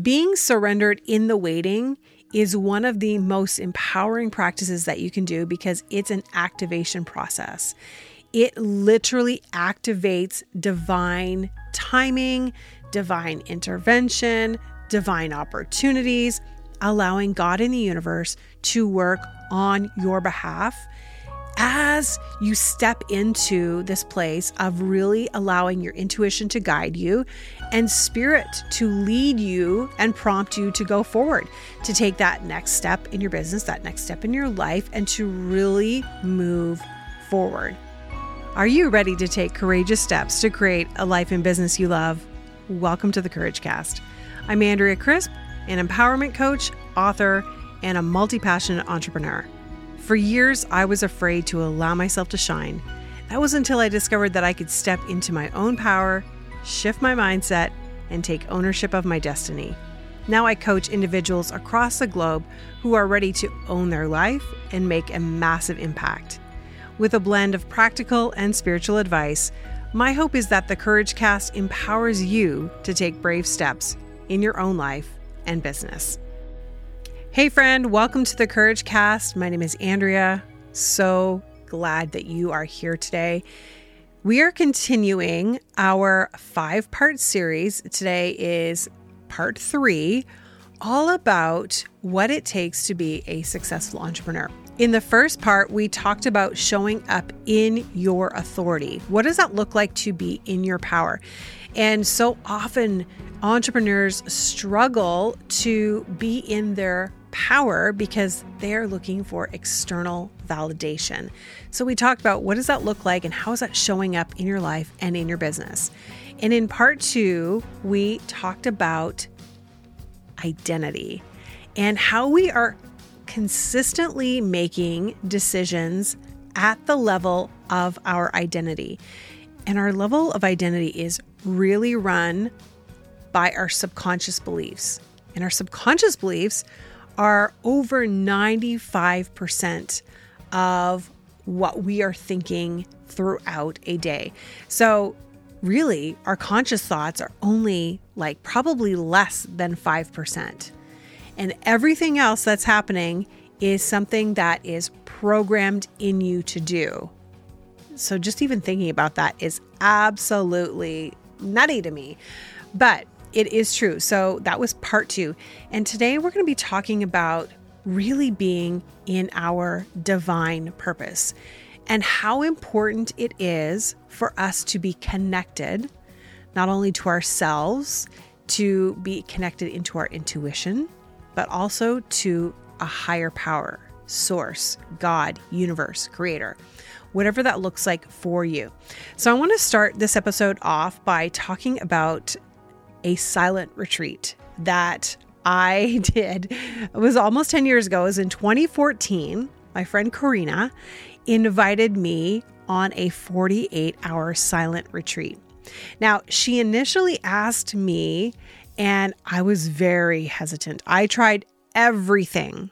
Being surrendered in the waiting is one of the most empowering practices that you can do because it's an activation process. It literally activates divine timing, divine intervention, divine opportunities, allowing God in the universe to work on your behalf as you step into this place of really allowing your intuition to guide you and spirit to lead you and prompt you to go forward, to take that next step in your business, that next step in your life, and to really move forward. Are you ready to take courageous steps to create a life and business you love? Welcome to the Courage Cast. I'm Andrea Crisp, an empowerment coach, author, and a multi passionate entrepreneur. For years, I was afraid to allow myself to shine. That was until I discovered that I could step into my own power, shift my mindset, and take ownership of my destiny. Now I coach individuals across the globe who are ready to own their life and make a massive impact. With a blend of practical and spiritual advice, my hope is that the Courage Cast empowers you to take brave steps in your own life and business. Hey, friend, welcome to the Courage Cast. My name is Andrea. So glad that you are here today. We are continuing our five part series. Today is part three, all about what it takes to be a successful entrepreneur. In the first part, we talked about showing up in your authority. What does that look like to be in your power? And so often, entrepreneurs struggle to be in their power because they're looking for external validation. So we talked about what does that look like and how is that showing up in your life and in your business. And in part 2, we talked about identity and how we are consistently making decisions at the level of our identity. And our level of identity is really run by our subconscious beliefs. And our subconscious beliefs are over 95% of what we are thinking throughout a day. So, really, our conscious thoughts are only like probably less than 5%. And everything else that's happening is something that is programmed in you to do. So, just even thinking about that is absolutely nutty to me. But it is true. So that was part two. And today we're going to be talking about really being in our divine purpose and how important it is for us to be connected, not only to ourselves, to be connected into our intuition, but also to a higher power, source, God, universe, creator whatever that looks like for you. So, I want to start this episode off by talking about a silent retreat that I did. It was almost 10 years ago. It was in 2014. My friend Karina invited me on a 48 hour silent retreat. Now, she initially asked me, and I was very hesitant. I tried everything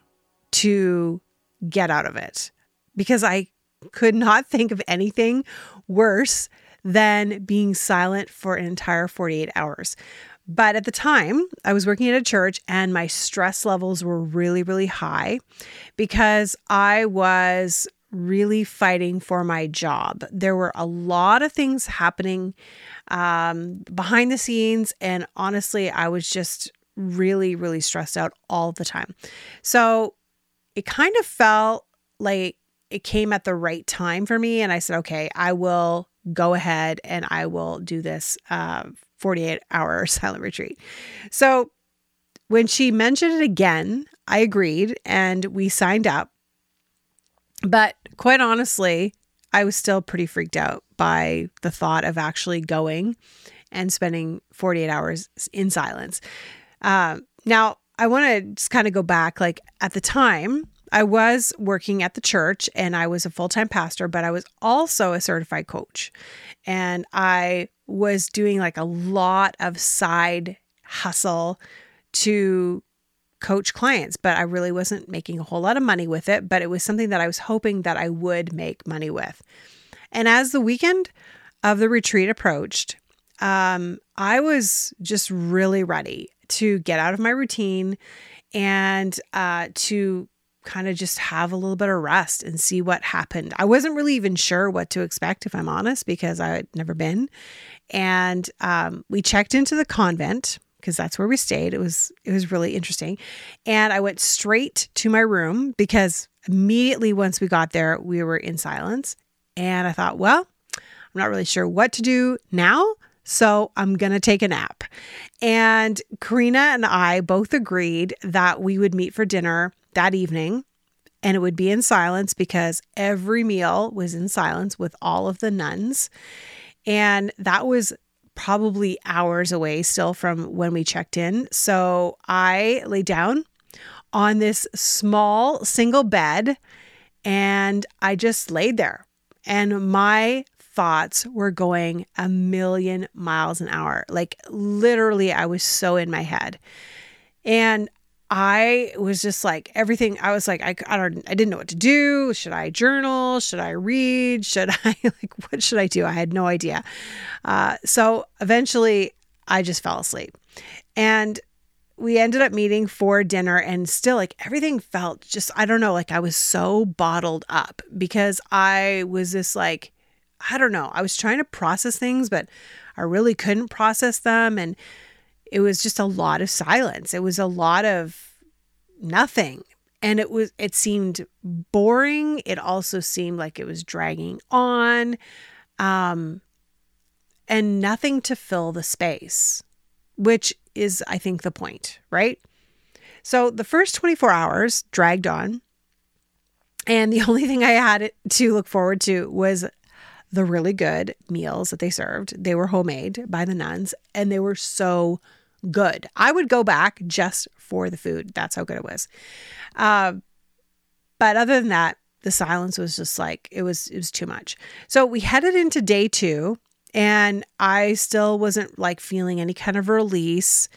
to get out of it because I could not think of anything worse than being silent for an entire 48 hours. But at the time, I was working at a church and my stress levels were really, really high because I was really fighting for my job. There were a lot of things happening um, behind the scenes. And honestly, I was just really, really stressed out all the time. So it kind of felt like it came at the right time for me. And I said, okay, I will go ahead and I will do this uh, 48 hour silent retreat. So when she mentioned it again, I agreed and we signed up. But quite honestly, I was still pretty freaked out by the thought of actually going and spending 48 hours in silence. Uh, now, I want to just kind of go back. Like at the time, I was working at the church and I was a full time pastor, but I was also a certified coach. And I was doing like a lot of side hustle to coach clients, but I really wasn't making a whole lot of money with it. But it was something that I was hoping that I would make money with. And as the weekend of the retreat approached, um, I was just really ready to get out of my routine and uh, to kind of just have a little bit of rest and see what happened. I wasn't really even sure what to expect, if I'm honest, because I had never been. And um, we checked into the convent because that's where we stayed. It was it was really interesting, and I went straight to my room because immediately once we got there, we were in silence, and I thought, well, I'm not really sure what to do now. So I'm going to take a nap. And Karina and I both agreed that we would meet for dinner that evening and it would be in silence because every meal was in silence with all of the nuns. And that was probably hours away still from when we checked in. So I lay down on this small single bed and I just laid there. And my thoughts were going a million miles an hour. Like literally, I was so in my head. And I was just like everything. I was like, I, I don't, I didn't know what to do. Should I journal? Should I read? Should I like, what should I do? I had no idea. Uh, so eventually I just fell asleep and we ended up meeting for dinner and still like everything felt just, I don't know, like I was so bottled up because I was this like, I don't know, I was trying to process things, but I really couldn't process them. And, it was just a lot of silence. It was a lot of nothing. And it was it seemed boring. It also seemed like it was dragging on. Um and nothing to fill the space, which is I think the point, right? So the first 24 hours dragged on. And the only thing I had to look forward to was the really good meals that they served. They were homemade by the nuns and they were so good. I would go back just for the food. That's how good it was. Uh, but other than that, the silence was just like it was it was too much. So we headed into day 2 and I still wasn't like feeling any kind of release,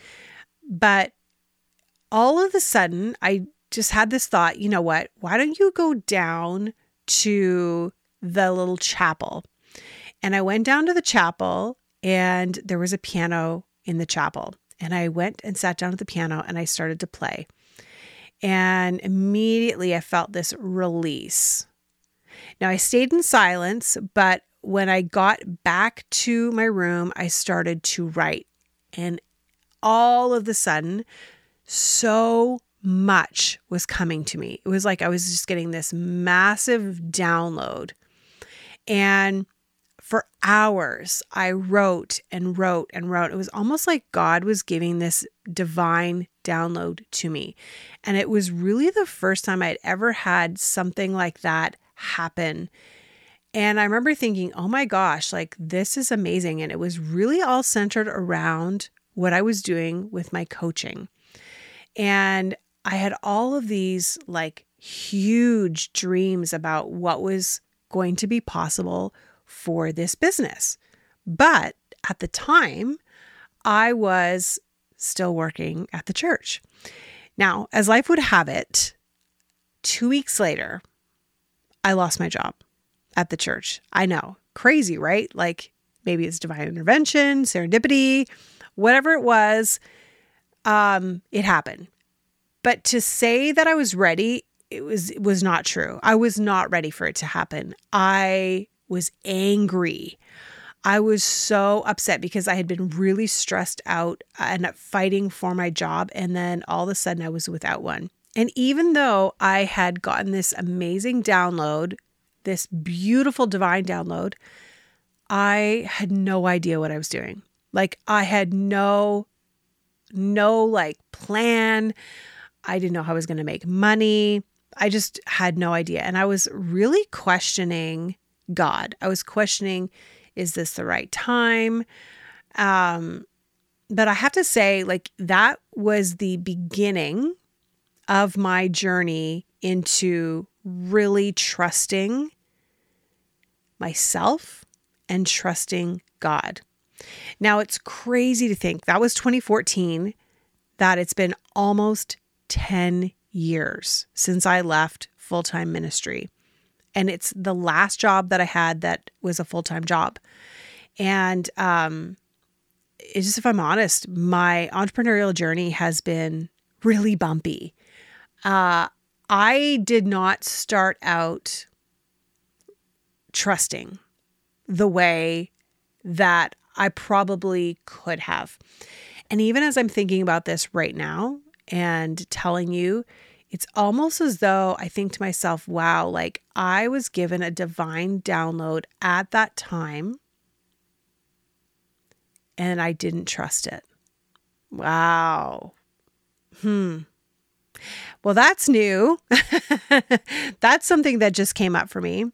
but all of a sudden I just had this thought, you know what? Why don't you go down to the little chapel? And I went down to the chapel and there was a piano in the chapel. And I went and sat down at the piano and I started to play. And immediately I felt this release. Now I stayed in silence, but when I got back to my room, I started to write. And all of the sudden, so much was coming to me. It was like I was just getting this massive download. And for hours, I wrote and wrote and wrote. It was almost like God was giving this divine download to me. And it was really the first time I'd ever had something like that happen. And I remember thinking, oh my gosh, like this is amazing. And it was really all centered around what I was doing with my coaching. And I had all of these like huge dreams about what was going to be possible for this business. But at the time, I was still working at the church. Now, as life would have it, two weeks later, I lost my job at the church. I know, crazy, right? Like maybe it's divine intervention, serendipity, whatever it was, um, it happened. But to say that I was ready, it was it was not true. I was not ready for it to happen. I was angry. I was so upset because I had been really stressed out uh, and fighting for my job. And then all of a sudden I was without one. And even though I had gotten this amazing download, this beautiful divine download, I had no idea what I was doing. Like I had no, no like plan. I didn't know how I was going to make money. I just had no idea. And I was really questioning God. I was questioning, is this the right time? Um, but I have to say, like, that was the beginning of my journey into really trusting myself and trusting God. Now, it's crazy to think that was 2014, that it's been almost 10 years since I left full time ministry and it's the last job that I had that was a full time job. And um, just if I'm honest, my entrepreneurial journey has been really bumpy. Uh, I did not start out trusting the way that I probably could have. And even as I'm thinking about this right now and telling you, it's almost as though I think to myself, wow, like I was given a divine download at that time and I didn't trust it. Wow. Hmm. Well, that's new. that's something that just came up for me.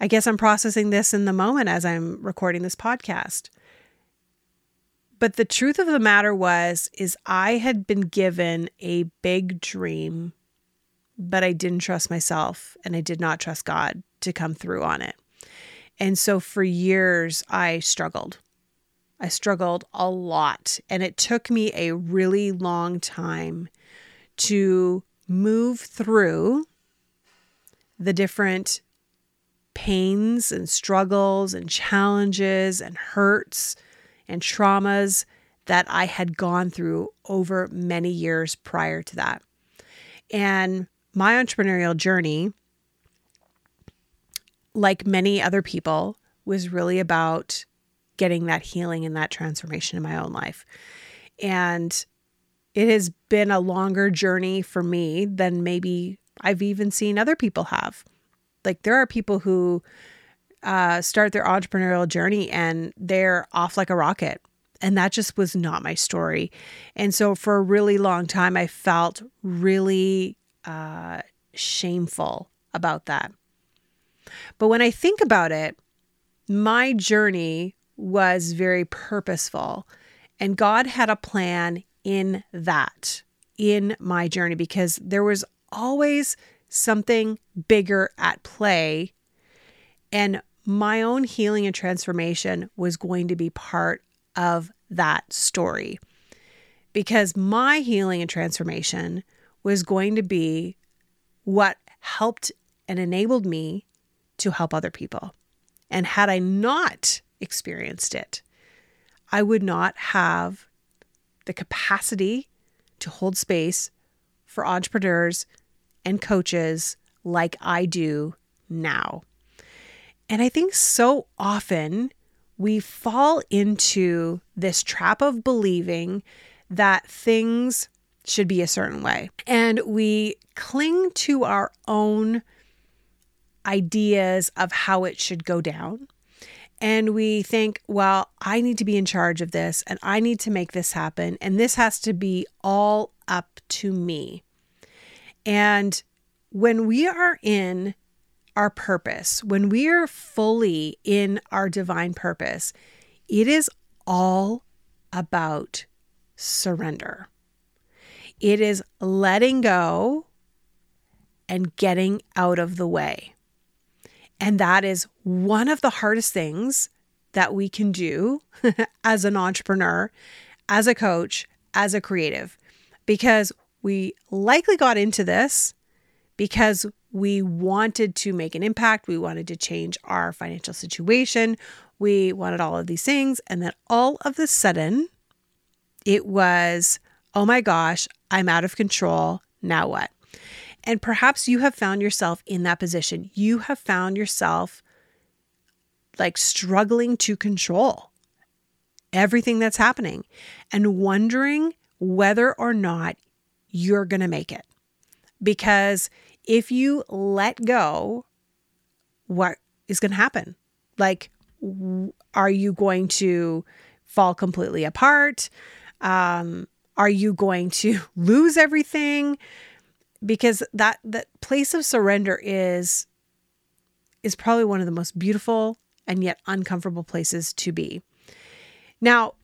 I guess I'm processing this in the moment as I'm recording this podcast. But the truth of the matter was is I had been given a big dream, but I didn't trust myself and I did not trust God to come through on it. And so for years I struggled. I struggled a lot and it took me a really long time to move through the different pains and struggles and challenges and hurts and traumas that I had gone through over many years prior to that. And my entrepreneurial journey, like many other people, was really about getting that healing and that transformation in my own life. And it has been a longer journey for me than maybe I've even seen other people have. Like there are people who uh, start their entrepreneurial journey and they're off like a rocket. And that just was not my story. And so for a really long time, I felt really uh, shameful about that. But when I think about it, my journey was very purposeful. And God had a plan in that, in my journey, because there was always something bigger at play. And my own healing and transformation was going to be part of that story. Because my healing and transformation was going to be what helped and enabled me to help other people. And had I not experienced it. I would not have the capacity to hold space for entrepreneurs and coaches like I do now. And I think so often we fall into this trap of believing that things should be a certain way. And we cling to our own ideas of how it should go down and we think, well, I need to be in charge of this and I need to make this happen. And this has to be all up to me. And when we are in our purpose, when we are fully in our divine purpose, it is all about surrender. It is letting go and getting out of the way. And that is one of the hardest things that we can do as an entrepreneur, as a coach, as a creative, because we likely got into this because we wanted to make an impact. We wanted to change our financial situation. We wanted all of these things. And then all of a sudden, it was, oh my gosh, I'm out of control. Now what? And perhaps you have found yourself in that position. You have found yourself like struggling to control everything that's happening and wondering whether or not you're going to make it. Because if you let go, what is going to happen? Like, are you going to fall completely apart? Um, are you going to lose everything? because that that place of surrender is is probably one of the most beautiful and yet uncomfortable places to be. Now,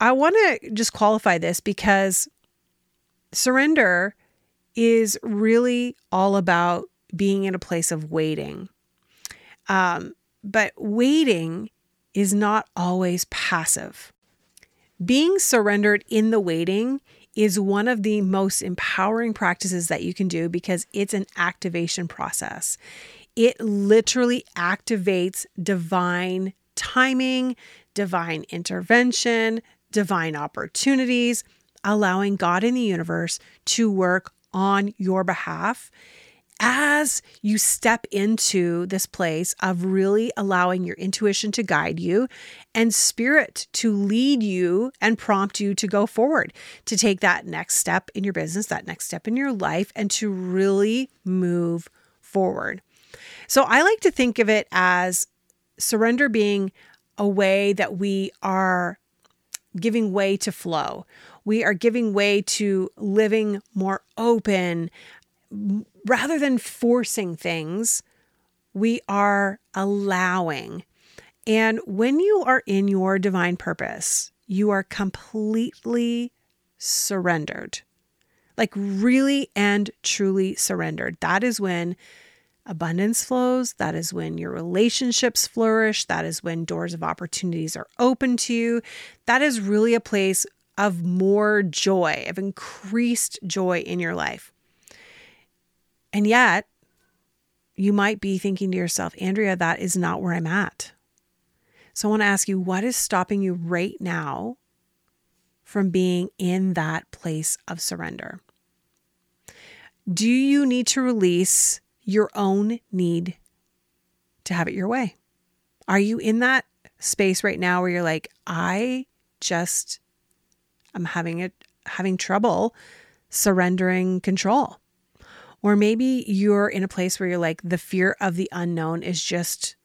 I want to just qualify this because surrender is really all about being in a place of waiting. Um, but waiting is not always passive. Being surrendered in the waiting is one of the most empowering practices that you can do because it's an activation process. It literally activates divine timing, divine intervention, divine opportunities, allowing God in the universe to work on your behalf as you step into this place of really allowing your intuition to guide you and spirit to lead you and prompt you to go forward, to take that next step in your business, that next step in your life, and to really move forward. So I like to think of it as surrender being a way that we are giving way to flow. We are giving way to living more open, rather than forcing things, we are allowing. And when you are in your divine purpose, you are completely surrendered, like really and truly surrendered. That is when abundance flows. That is when your relationships flourish. That is when doors of opportunities are open to you. That is really a place of more joy, of increased joy in your life. And yet, you might be thinking to yourself, Andrea, that is not where I'm at. So I want to ask you, what is stopping you right now from being in that place of surrender? Do you need to release your own need to have it your way? Are you in that space right now where you're like, I just I'm having it having trouble surrendering control? Or maybe you're in a place where you're like, the fear of the unknown is just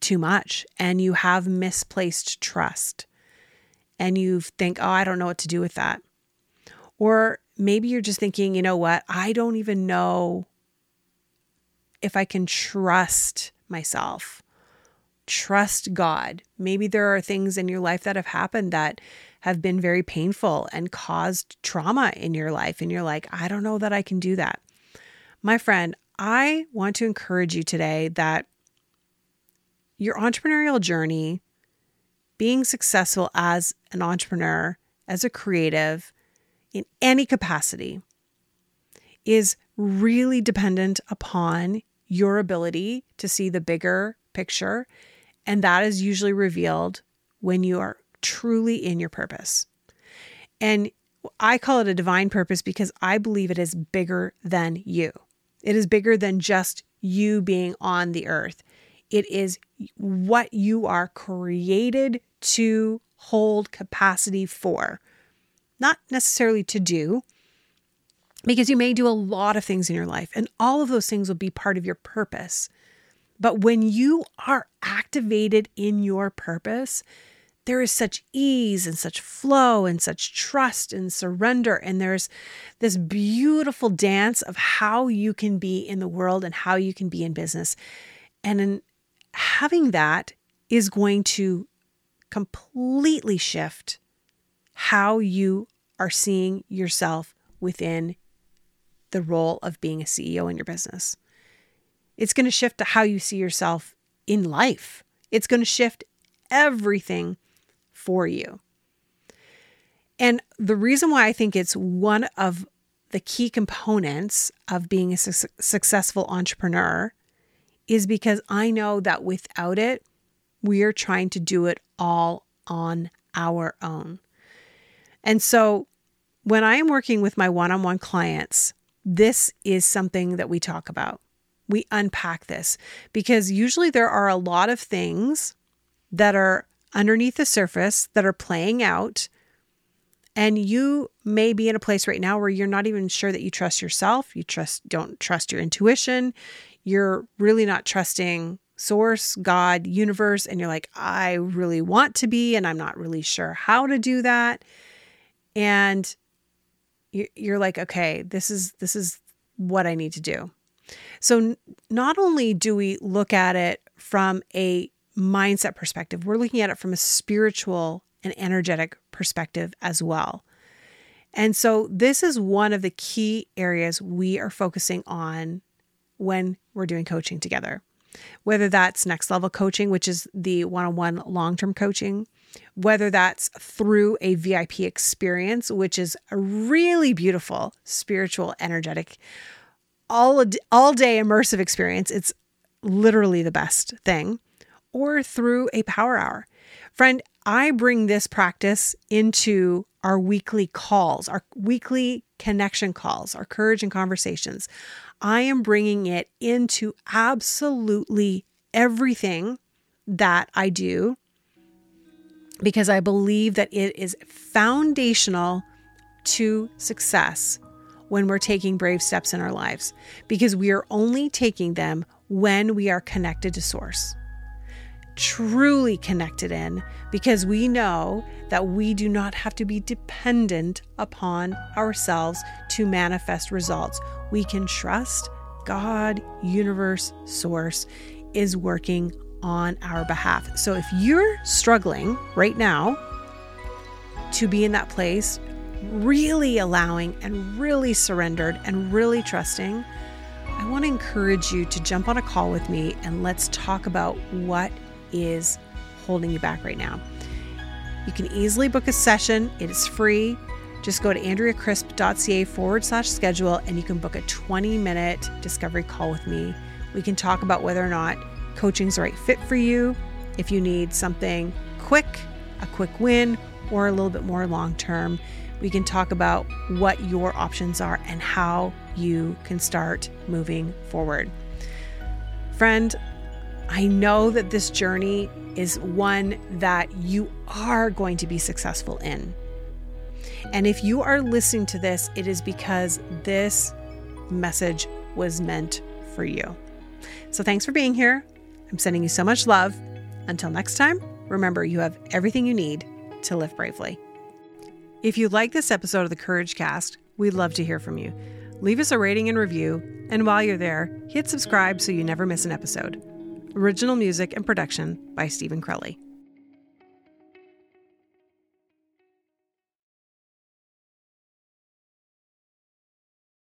too much and you have misplaced trust and you think, oh, I don't know what to do with that. Or maybe you're just thinking, you know what? I don't even know if I can trust myself, trust God. Maybe there are things in your life that have happened that have been very painful and caused trauma in your life. And you're like, I don't know that I can do that. My friend, I want to encourage you today that your entrepreneurial journey, being successful as an entrepreneur, as a creative, in any capacity, is really dependent upon your ability to see the bigger picture. And that is usually revealed when you are truly in your purpose. And I call it a divine purpose because I believe it is bigger than you. It is bigger than just you being on the earth. It is what you are created to hold capacity for, not necessarily to do, because you may do a lot of things in your life, and all of those things will be part of your purpose. But when you are activated in your purpose, there is such ease and such flow and such trust and surrender. And there's this beautiful dance of how you can be in the world and how you can be in business. And in having that is going to completely shift how you are seeing yourself within the role of being a CEO in your business. It's going to shift to how you see yourself in life. It's going to shift everything for you. And the reason why I think it's one of the key components of being a su- successful entrepreneur is because I know that without it, we are trying to do it all on our own. And so when I am working with my one on one clients, this is something that we talk about. We unpack this because usually there are a lot of things that are underneath the surface that are playing out. And you may be in a place right now where you're not even sure that you trust yourself. You trust don't trust your intuition. You're really not trusting source, God, universe and you're like I really want to be and I'm not really sure how to do that. And you're like okay, this is this is what I need to do. So not only do we look at it from a mindset perspective, we're looking at it from a spiritual and energetic perspective as well. And so, this is one of the key areas we are focusing on when we're doing coaching together. Whether that's next level coaching, which is the one on one long term coaching, whether that's through a VIP experience, which is a really beautiful spiritual, energetic, all, all day immersive experience. It's literally the best thing or through a power hour. Friend, I bring this practice into our weekly calls, our weekly connection calls, our courage and conversations. I am bringing it into absolutely everything that I do because I believe that it is foundational to success when we're taking brave steps in our lives because we are only taking them when we are connected to Source. Truly connected in because we know that we do not have to be dependent upon ourselves to manifest results. We can trust God, universe, source is working on our behalf. So if you're struggling right now to be in that place, really allowing and really surrendered and really trusting, I want to encourage you to jump on a call with me and let's talk about what is holding you back right now. You can easily book a session, it is free. Just go to andreacrisp.ca forward slash schedule and you can book a 20 minute discovery call with me. We can talk about whether or not coaching is the right fit for you, if you need something quick, a quick win, or a little bit more long term. We can talk about what your options are and how you can start moving forward. Friend, I know that this journey is one that you are going to be successful in. And if you are listening to this, it is because this message was meant for you. So thanks for being here. I'm sending you so much love. Until next time, remember you have everything you need to live bravely. If you like this episode of the Courage Cast, we'd love to hear from you. Leave us a rating and review, and while you're there, hit subscribe so you never miss an episode. Original music and production by Stephen Crowley.